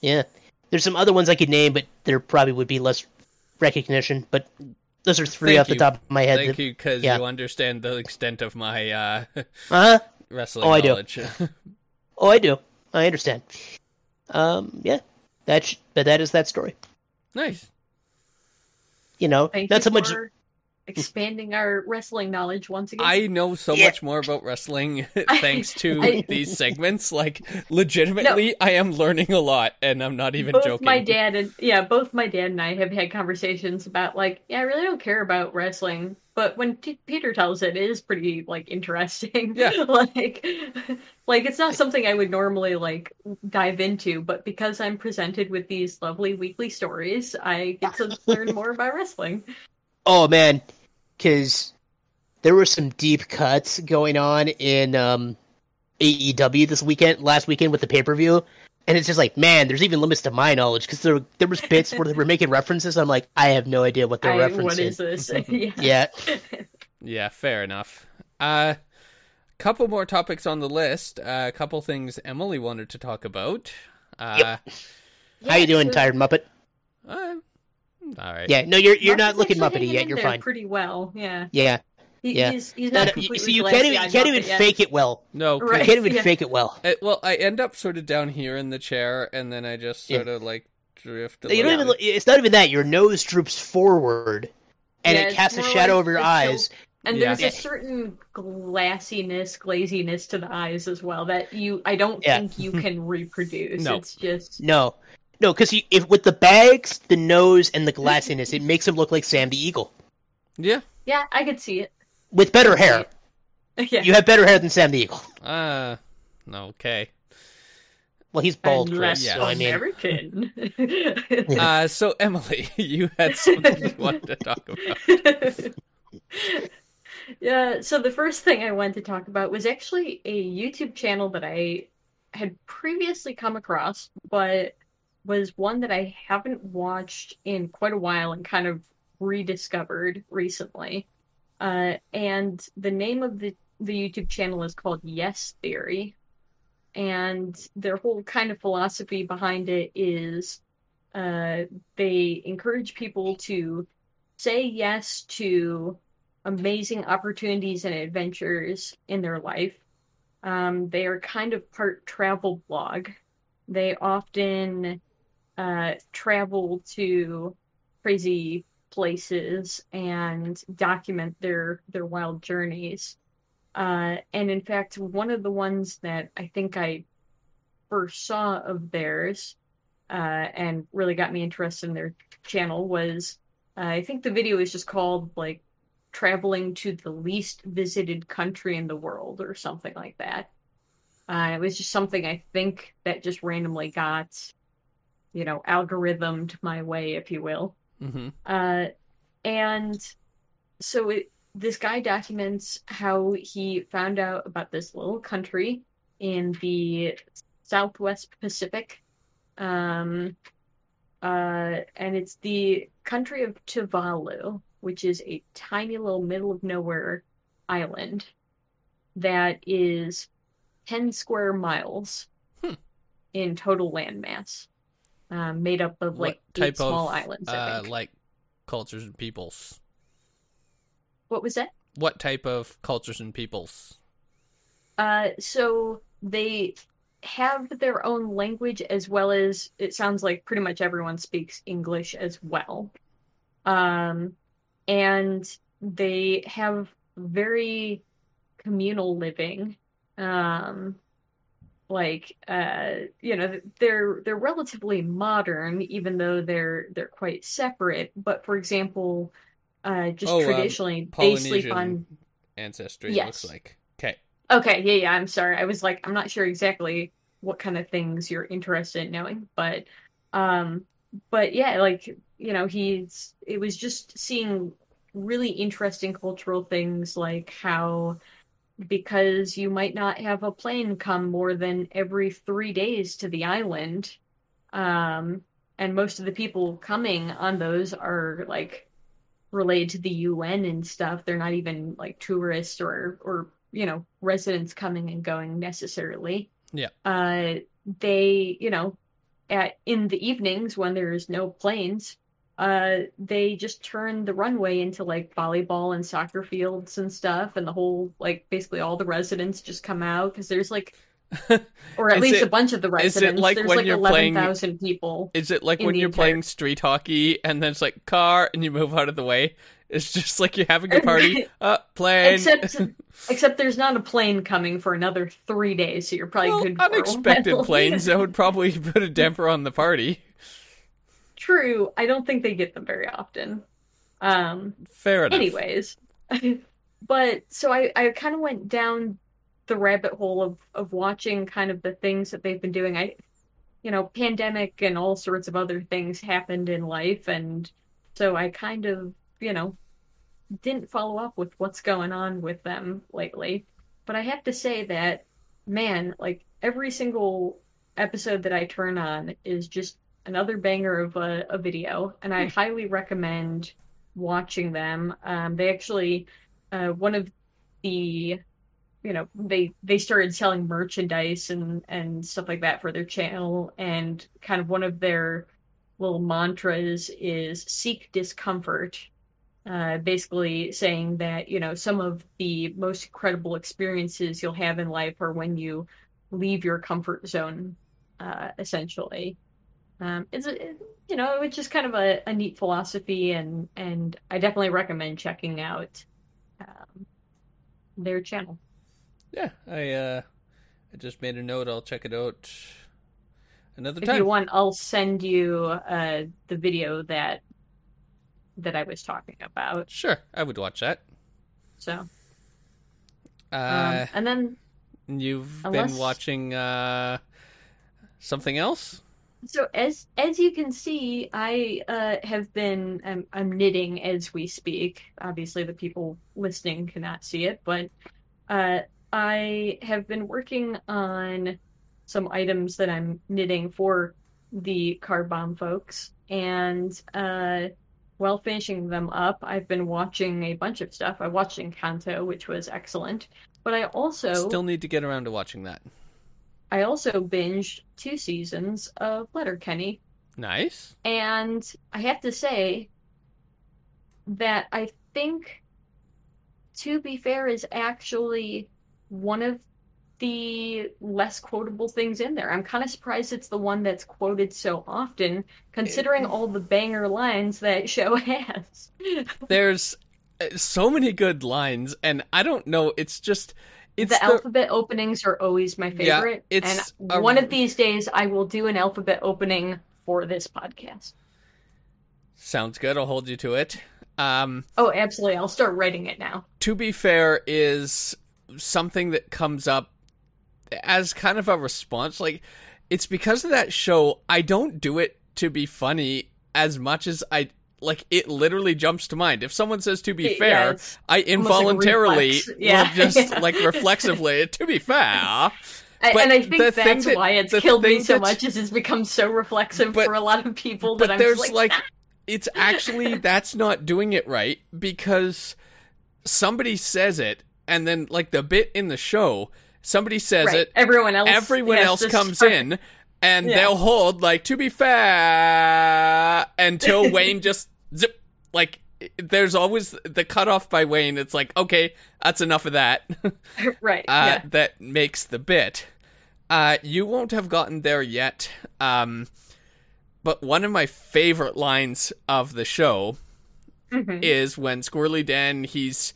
Yeah, there's some other ones I could name, but there probably would be less recognition. But those are three Thank off the top of my head. thank that- you, because yeah. you understand the extent of my uh, Uh-huh. wrestling Oh, I do. Oh, I do. I understand. Um, yeah, that's but that is that story. nice. You know, Thank not you so much. for expanding our wrestling knowledge once again. I know so Yeah. much more about wrestling thanks to I- these segments. Like, legitimately, I am learning a lot, and I'm not even both joking. my dad and yeah, both my dad and I have had conversations about like, yeah, I really don't care about wrestling, but when T- Peter tells it, it is pretty like interesting. Yeah. like, like it's not something I would normally like dive into, but because I'm presented with these lovely weekly stories, I get to learn more about wrestling. Oh man, because there were some deep cuts going on in um, AEW this weekend, last weekend with the pay per view, and it's just like, man, there's even limits to my knowledge because there there was bits where they were making references. I'm like, I have no idea what they're I, referencing. what is this? yeah. Yeah, Yeah, fair enough. Uh, couple more topics on the list. Uh, a couple things Emily wanted to talk about. Uh, how you doing, so- tired Muppet? uh, all right. Yeah, no, you're you're Muppet's not looking Muppety yet. You're fine. Pretty well, yeah. Yeah, He, Yeah. He's, he's No, not no, you, completely so you can't even you can't even yet. fake it well. No, 'cause- You Right. can't even Yeah. fake it well. it- well, I end up sort of down here in the chair, and then I just Yeah. sort of like drift. A You don't even. look- It's not even that. Your nose droops forward, and Yeah, it casts a shadow like over your eyes. And Yeah. there's Yeah. a certain glassiness, glaziness to the eyes as well that you I don't Yeah. think you can reproduce. No. It's just No, no, because if with the bags, the nose, and the glassiness, it makes him look like Sam the Eagle Yeah. yeah, I could see it. with better hair. Yeah. You have better hair than Sam the Eagle. Uh, okay. Well, he's bald, and Chris. less So I mean, American. Uh, so Emily, you had something you wanted to talk about. yeah, so the first thing I wanted to talk about was actually a YouTube channel that I had previously come across, but was one that I haven't watched in quite a while and kind of rediscovered recently. Uh, and the name of the, the YouTube channel is called Yes Theory. And their whole kind of philosophy behind it is uh, they encourage people to say yes to amazing opportunities and adventures in their life. Um, they are kind of part travel blog. They often uh, travel to crazy places and document their their wild journeys. Uh, and in fact, one of the ones that I think I first saw of theirs uh, and really got me interested in their channel was uh, I think the video is just called like traveling to the least visited country in the world or something like that. Uh, it was just something I think that just randomly got, you know, algorithmed my way, if you will. Mm-hmm. Uh, and so it, this guy documents how he found out about this little country in the Southwest Pacific. Um, uh, and it's the country of Tuvalu, which is a tiny little middle of nowhere island that is 10 square miles Hmm. in total landmass, um, made up of like what eight small of islands. I uh, like cultures and peoples? what was that? What type of cultures and peoples? Uh, so they have their own language as well as it sounds like pretty much everyone speaks English as well. Um, and they have very communal living. Um, like uh, you know, they're they're relatively modern, even though they're they're quite separate. But for example, uh, just Oh, um, traditionally they sleep on ancestry. Yes. looks like. Okay. Okay, yeah, yeah, I'm sorry. I was like, I'm not sure exactly what kind of things you're interested in knowing, but um but yeah, like, you know, he's it was just seeing really interesting cultural things like how because you might not have a plane come more than every 3 days to the island, um and most of the people coming on those are like related to the UN and stuff. They're not even like tourists or or you know residents coming and going necessarily. Yeah. Uh, they you know at in the evenings when there's no planes, uh, they just turn the runway into like volleyball and soccer fields and stuff, and the whole like basically all the residents just come out because there's like. Or at least it- a bunch of the is it residents. like There's when like you're playing- eleven thousand people. Is it like when you're entire- playing street hockey and then it's like car and you move out of the way? It's just like you're having a party. Uh, plane. Except, except there's not a plane coming for another three days, so you're probably well, good for a unexpected planes that would probably put a damper on the party. True, I don't think they get them very often. Um, Fair enough. anyways, but so I, I kind of went down the rabbit hole of of watching kind of the things that they've been doing. I, you know, pandemic and all sorts of other things happened in life, and so I kind of, you know, didn't follow up with what's going on with them lately. But I have to say that, man, like every single episode that I turn on is just another banger of a, a video, and I highly recommend watching them. Um, they actually, uh, one of the, you know, they they started selling merchandise and and stuff like that for their channel, and kind of one of their little mantras is seek discomfort. Uh, basically saying that you know some of the most incredible experiences you'll have in life are when you leave your comfort zone, uh, essentially. Um, it's a, it- you know it's just kind of a, a neat philosophy, and and I definitely recommend checking out um, their channel. Yeah, I uh, I just made a note. I'll check it out another time. If you want, I'll send you uh, the video that that I was talking about. Sure, I would watch that. So, um, Uh, and then you've unless- been watching uh, something else? So as as you can see, I uh, have been um, I'm knitting as we speak. Obviously, the people listening cannot see it, but uh, I have been working on some items that I'm knitting for the card bomb folks, and uh, while finishing them up, I've been watching a bunch of stuff. I watched Encanto, which was excellent, but I also Still need to get around to watching that. I also binged two seasons of Letterkenny. Nice. And I have to say that I think to be fair, is actually one of the less quotable things in there. I'm kind of surprised it's the one that's quoted so often, considering all the banger lines that show has. There's uh, so many good lines, and I don't know. It's just it's the, alphabet openings are always my favorite. Yeah, it's and a... one of these days I will do an alphabet opening for this podcast. Sounds good. I'll hold you to it. Um, oh, absolutely. I'll start writing it now. To be fair, is something that comes up as kind of a response. Like, it's because of that show, I don't do it to be funny as much as I like it literally jumps to mind. If someone says to be fair, yeah, I involuntarily like yeah. will just yeah. like reflexively to be fair. And I think that's that, why it's killed me so much is it's become so reflexive but, for a lot of people that I'm there's like, like ah. it's actually that's not doing it right because somebody says it and then like the bit in the show somebody says right. it everyone else everyone else comes start. in and yeah. they'll hold like to be fair until Wayne just zip like there's always the cutoff by Wayne. It's like okay, that's enough of that. right. Uh, yeah. That makes the bit. Uh, you won't have gotten there yet. Um, but one of my favorite lines of the show mm-hmm. is when Squirrely Dan he's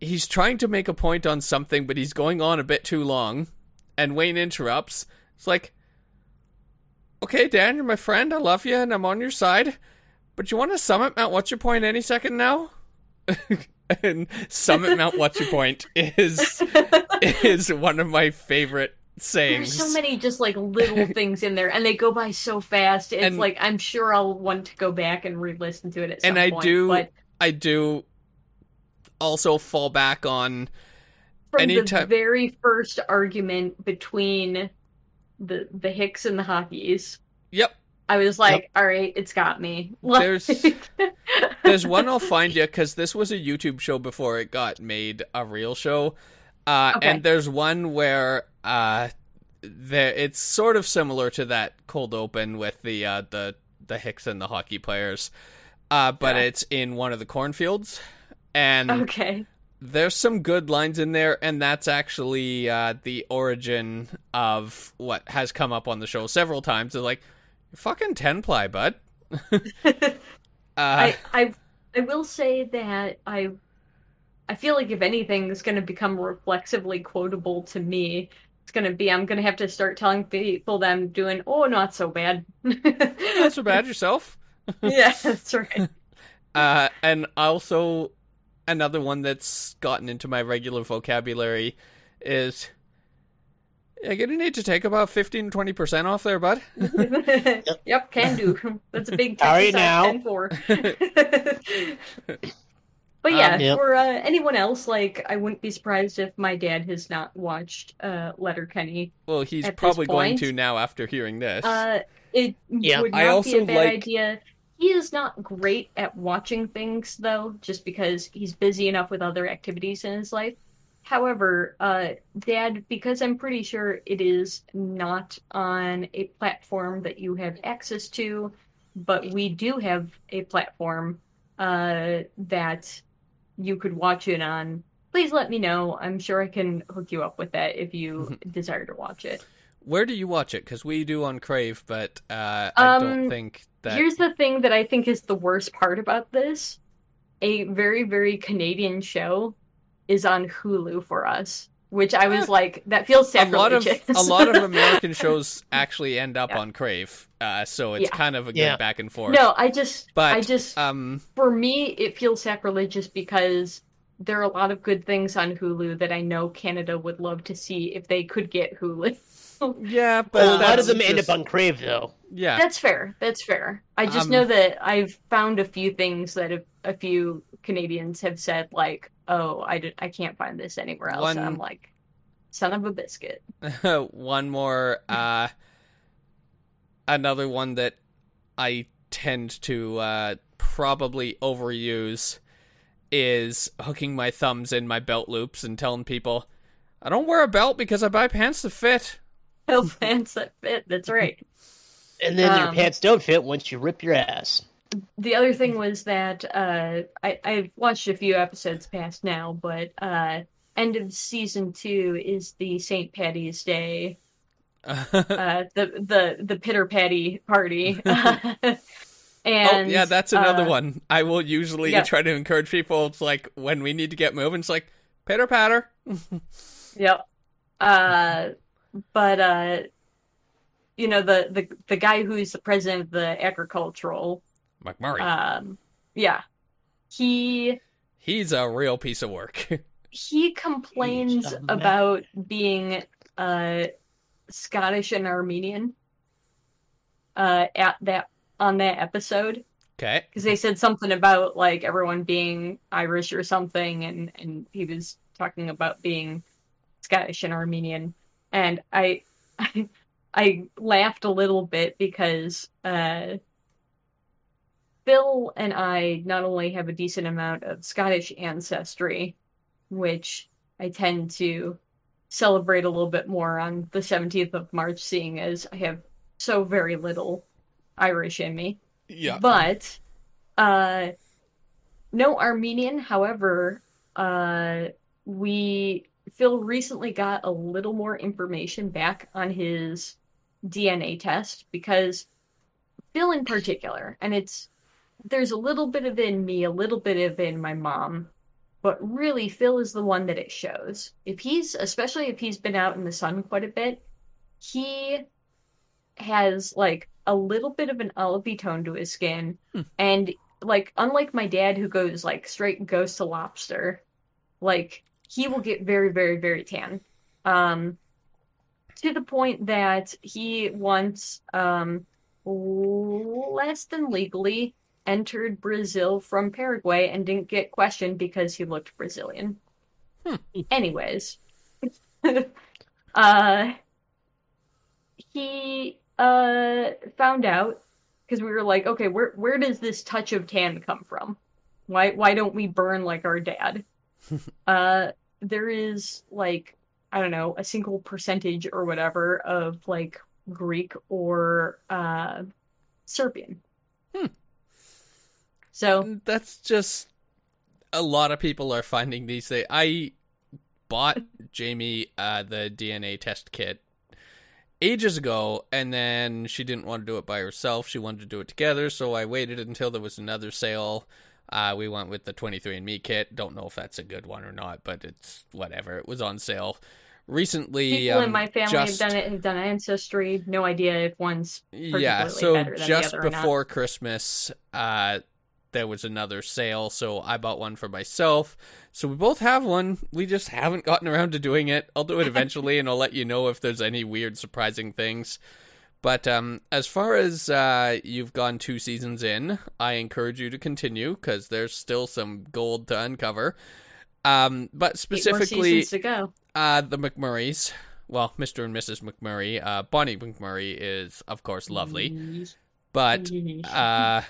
he's trying to make a point on something, but he's going on a bit too long, and Wayne interrupts. It's like, okay, Dan, you're my friend. I love you, and I'm on your side. But you want to summit Mount What's Your Point any second now? and Summit Mount What's Your Point is is one of my favorite sayings. There's so many just like little things in there, and they go by so fast. It's and, like I'm sure I'll want to go back and re-listen to it at some point. and I point, do, but... I do also fall back on from anytime... the very first argument between the the Hicks and the Hockeys. Yep. I was like, yep. all right, it's got me. There's there's one I'll find you because this was a YouTube show before it got made a real show. Uh, okay. And there's one where uh, there it's sort of similar to that cold open with the uh, the the Hicks and the hockey players, uh, but yeah. it's in one of the cornfields and okay there's some good lines in there and that's actually uh, the origin of what has come up on the show several times. They're like fucking 10 ply bud. Uh, I, I i will say that i i feel like if anything is going to become reflexively quotable to me. It's going to be i'm going to have to start telling people that i'm doing oh not so bad. Not so bad yourself. Yeah that's right. Uh, and also another one that's gotten into my regular vocabulary is you're gonna need to take about 15 20% off there, bud. yep. yep, can do. That's a big All right now. for. But yeah, um, yep. for uh, anyone else, like I wouldn't be surprised if my dad has not watched uh, Letterkenny. Well, he's probably going to now after hearing this. Uh, it yeah. would not I also be a bad like... idea he is not great at watching things, though, just because he's busy enough with other activities in his life. However, uh, Dad, because I'm pretty sure it is not on a platform that you have access to, but we do have a platform uh, that you could watch it on. Please let me know. I'm sure I can hook you up with that if you desire to watch it. Where do you watch it? Because we do on Crave, but uh, I um, don't think that. Here's the thing that I think is the worst part about this: a very, very Canadian show is on Hulu for us, which I was like, that feels sacrilegious. A lot of a lot of American shows actually end up yeah. on Crave, uh, so it's yeah. kind of a good yeah. back and forth. No, I just, but I just, um, for me, it feels sacrilegious because there are a lot of good things on Hulu that I know Canada would love to see if they could get Hulu. yeah, but a lot of them just... end up on Crave though. Yeah, that's fair. That's fair. I just um, know that I've found a few things that have, a few Canadians have said like, "Oh, I did, I can't find this anywhere else." One... And I'm like, "Son of a biscuit." one more, uh, another one that I tend to uh, probably overuse is hooking my thumbs in my belt loops and telling people. I don't wear a belt because I buy pants that fit. No pants that fit. That's right. And then um, your pants don't fit once you rip your ass. the other thing was that uh, I, I've watched a few episodes past now, but uh, end of season two is the St. Patty's Day, uh, the the the pitter patty party. and oh yeah, that's another uh, one. I will usually yeah. try to encourage people. It's like when we need to get moving. It's like pitter patter. Yep. Uh, but uh, you know the the the guy who's the president of the agricultural, McMurray. um, yeah, he He's a real piece of work. he complains about being uh Scottish and Armenian uh at that on that episode okay. because they said something about like everyone being Irish or something and and he was talking about being Scottish and Armenian and I I, I laughed a little bit because uh Phil and I not only have a decent amount of Scottish ancestry, which I tend to celebrate a little bit more on the 17th of March, seeing as I have so very little Irish in me. Yeah. But uh no Armenian, however, uh we Phil recently got a little more information back on his DNA test because Phil in particular, and it's there's a little bit of in me, a little bit of in my mom, but really Phil is the one that it shows. If he's especially if he's been out in the sun quite a bit, he has like a little bit of an olivey tone to his skin Hmm. and like unlike my dad who goes like straight ghost to lobster like he will get very very very tan um to the point that he once um less than legally entered Brazil from Paraguay and didn't get questioned because he looked Brazilian. Hmm. Anyways, uh, he uh found out because we were like, okay, where where does this touch of tan come from? Why why don't we burn like our dad? uh, there is like I don't know a single percentage or whatever of like Greek or uh Serbian. Hmm. So That's just a lot of people are finding these things. I bought Jamie uh, the DNA test kit ages ago, and then she didn't want to do it by herself. She wanted to do it together, so I waited until there was another sale. Uh, we went with the 23andMe kit. Don't know if that's a good one or not, but it's whatever. It was on sale recently. people um, in my family just- have done it, have done ancestry. No idea if one's yeah so better than the just before christmas uh there was another sale so i bought one for myself so we both have one we just haven't gotten around to doing it i'll do it eventually and i'll let you know if there's any weird surprising things but um as far as uh you've gone two seasons in i encourage you to continue because there's still some gold to uncover um but specifically to go. uh, the McMurrays. Well, Mr. and Mrs. McMurray. Uh, Bonnie McMurray is, of course, lovely, but uh,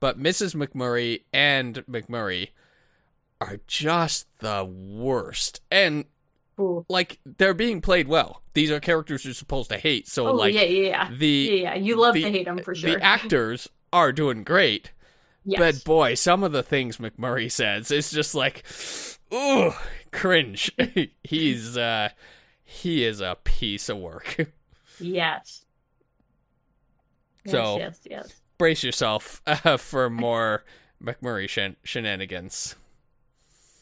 but Mrs. McMurray and McMurray are just the worst, and Ooh. like they're being played well. These are characters you're supposed to hate, so Oh like yeah, yeah, yeah. the yeah, yeah. You love the- to hate them for sure. the actors are doing great. yes. But boy, some of the things McMurray says, is just like, ooh, cringe. He's uh he is a piece of work. yes. Yes, So- yes, yes. Brace yourself uh, for more McMurray shen- shenanigans.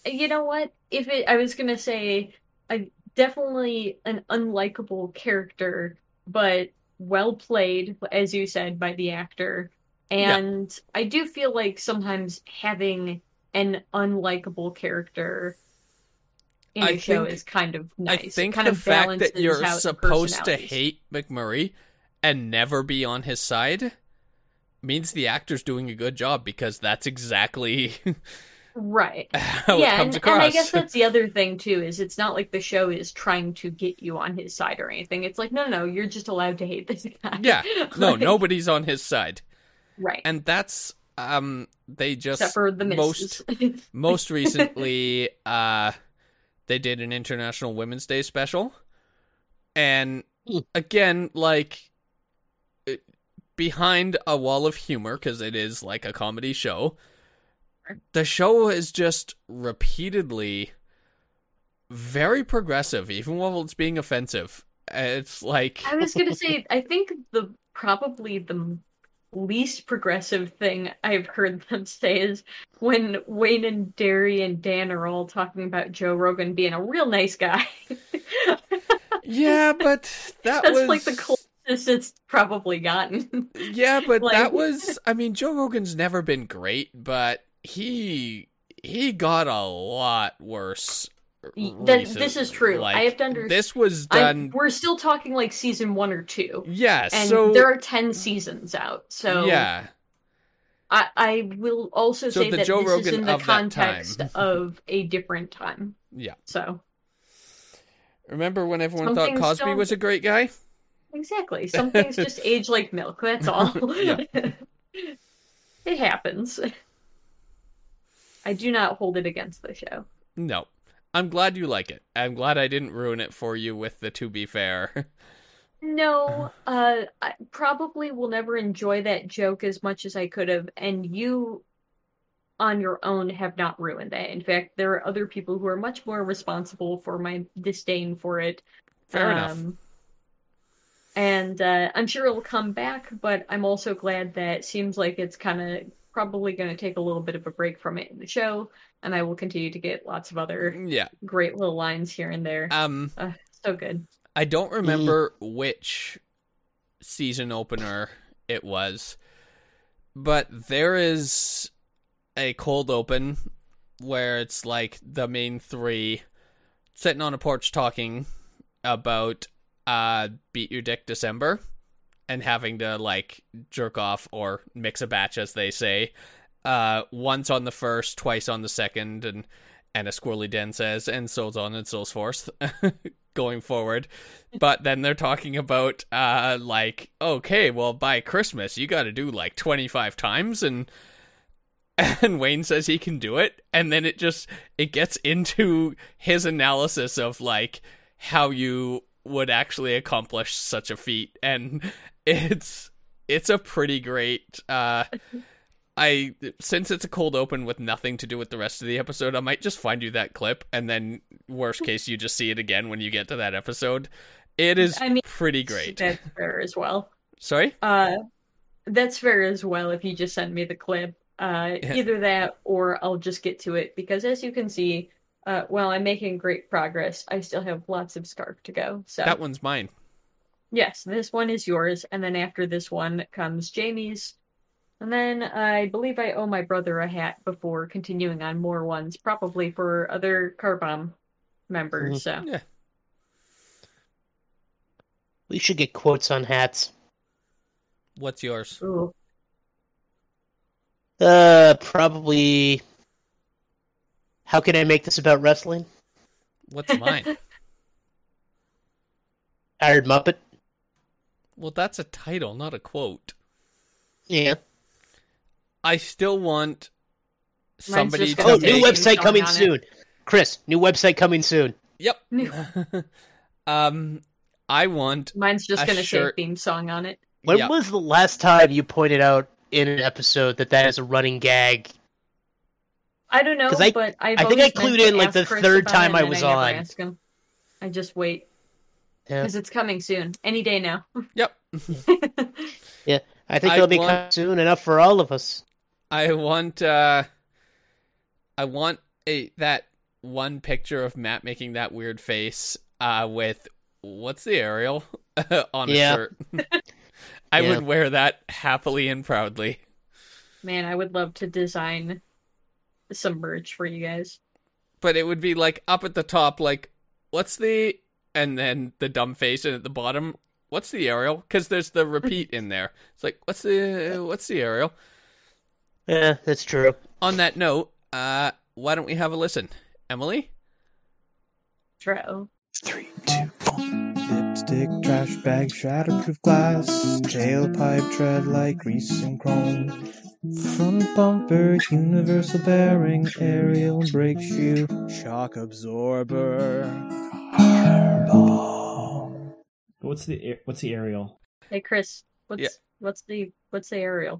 You know what? If it, I was gonna say, I definitely an unlikable character, but well played, as you said, by the actor. Yeah. And I do feel like sometimes having an unlikable character in I a show is kind of nice. I think kind the of fact that you're supposed to hate McMurray and never be on his side means the actor's doing a good job because that's exactly Right. yeah, and, and I guess that's the other thing too, is it's not like the show is trying to get you on his side or anything. It's like, no, no, no, you're just allowed to hate this guy. Yeah. no, Like, nobody's on his side. Right. And that's um they just Except for the most most recently uh they did an international women's day special and Hmm. again like behind a wall of humor because it is like a comedy show. The show is just repeatedly very progressive, even while it's being offensive. It's like I was gonna say, I think the probably the least progressive thing I've heard them say is when Wayne and Daryl and Dan are all talking about Joe Rogan being a real nice guy. yeah, but that That's was like the closest it's probably gotten. Yeah, but Like- that was I mean Joe Rogan's never been great, but he he got a lot worse. This is true. Like, I have to understand. This was I'm- done we're still talking like season one or two, Yeah, and so there are ten seasons out. So Yeah. I, I will also So say that Joe this is in the context of a different time. Yeah. So Remember when everyone Some thought Cosby don't- was a great guy? exactly, some things just age like milk. That's all. It happens. I do not hold it against the show. No. I'm glad you like it. I'm glad I didn't ruin it for you with the to be fair. No, uh, I probably will never enjoy that joke as much as I could have, and you on your own have not ruined that. In fact, there are other people who are much more responsible for my disdain for it. Fair enough. Um, And uh, I'm sure it'll come back, but I'm also glad that it seems like it's kind of probably going to take a little bit of a break from it in the show, and I will continue to get lots of other Yeah. great little lines here and there. Um Uh, so good. I don't remember which season opener it was, but there is a cold open where it's like the main three sitting on a porch talking about uh beat your dick December and having to like jerk off or mix a batch as they say. Uh once on the first, twice on the second and and a squirrely Dan says and so on and so forth going forward but then they're talking about uh like okay well by christmas you got to do like 25 times and and wayne says he can do it and then it just it gets into his analysis of like how you would actually accomplish such a feat and it's it's a pretty great uh I since it's a cold open with nothing to do with the rest of the episode, I might just find you that clip and then worst case you just see it again when you get to that episode. It is I mean, pretty great. That's fair as well. Sorry? Uh, that's fair as well if you just send me the clip. Uh, Yeah. either that or I'll just get to it because as you can see, uh, while I'm making great progress, I still have lots of Scarf to go. So That one's mine. Yes, this one is yours, and then after this one comes Jamie's. And then I believe I owe my brother a hat before continuing on more ones, probably for other Carbomb members. So Yeah. We should get quotes on hats. What's yours? Ooh. Uh, probably. How can I make this about wrestling? What's mine? Hired Muppet. Well, that's a title, not a quote. Yeah. I still want somebody just to gonna Oh, say new website coming on it. soon. Chris, new website coming soon. Yep. um I want Mine's just gonna shirt. say theme song on it. When Yeah. was the last time you pointed out in an episode that that is a running gag? I don't know, 'Cause I- but I've I think I clued in, like, the Chris third time I was never on. I just wait Yeah. because it's coming soon, any day now. Yep. Yeah, I think I it'll be want- coming soon enough for all of us. I want uh I want a that one picture of Matt making that weird face uh with what's the aerial on a shirt. I Yeah. would wear that happily and proudly. Man, I would love to design some merch for you guys. But it would be like up at the top like what's the and then the dumb face and at the bottom what's the aerial? Cuz there's the repeat in there. It's like what's the what's the aerial? Yeah, that's true. On that note, uh why don't we have a listen? Emily? Tro. Three, two, one. Lipstick, trash bag, shatterproof glass, tailpipe tread like grease and chrome. Front bumper, universal bearing, aerial brake shoe, shock absorber. Hardball. What's the what's the aerial? Hey Chris, what's Yeah. What's the what's the aerial?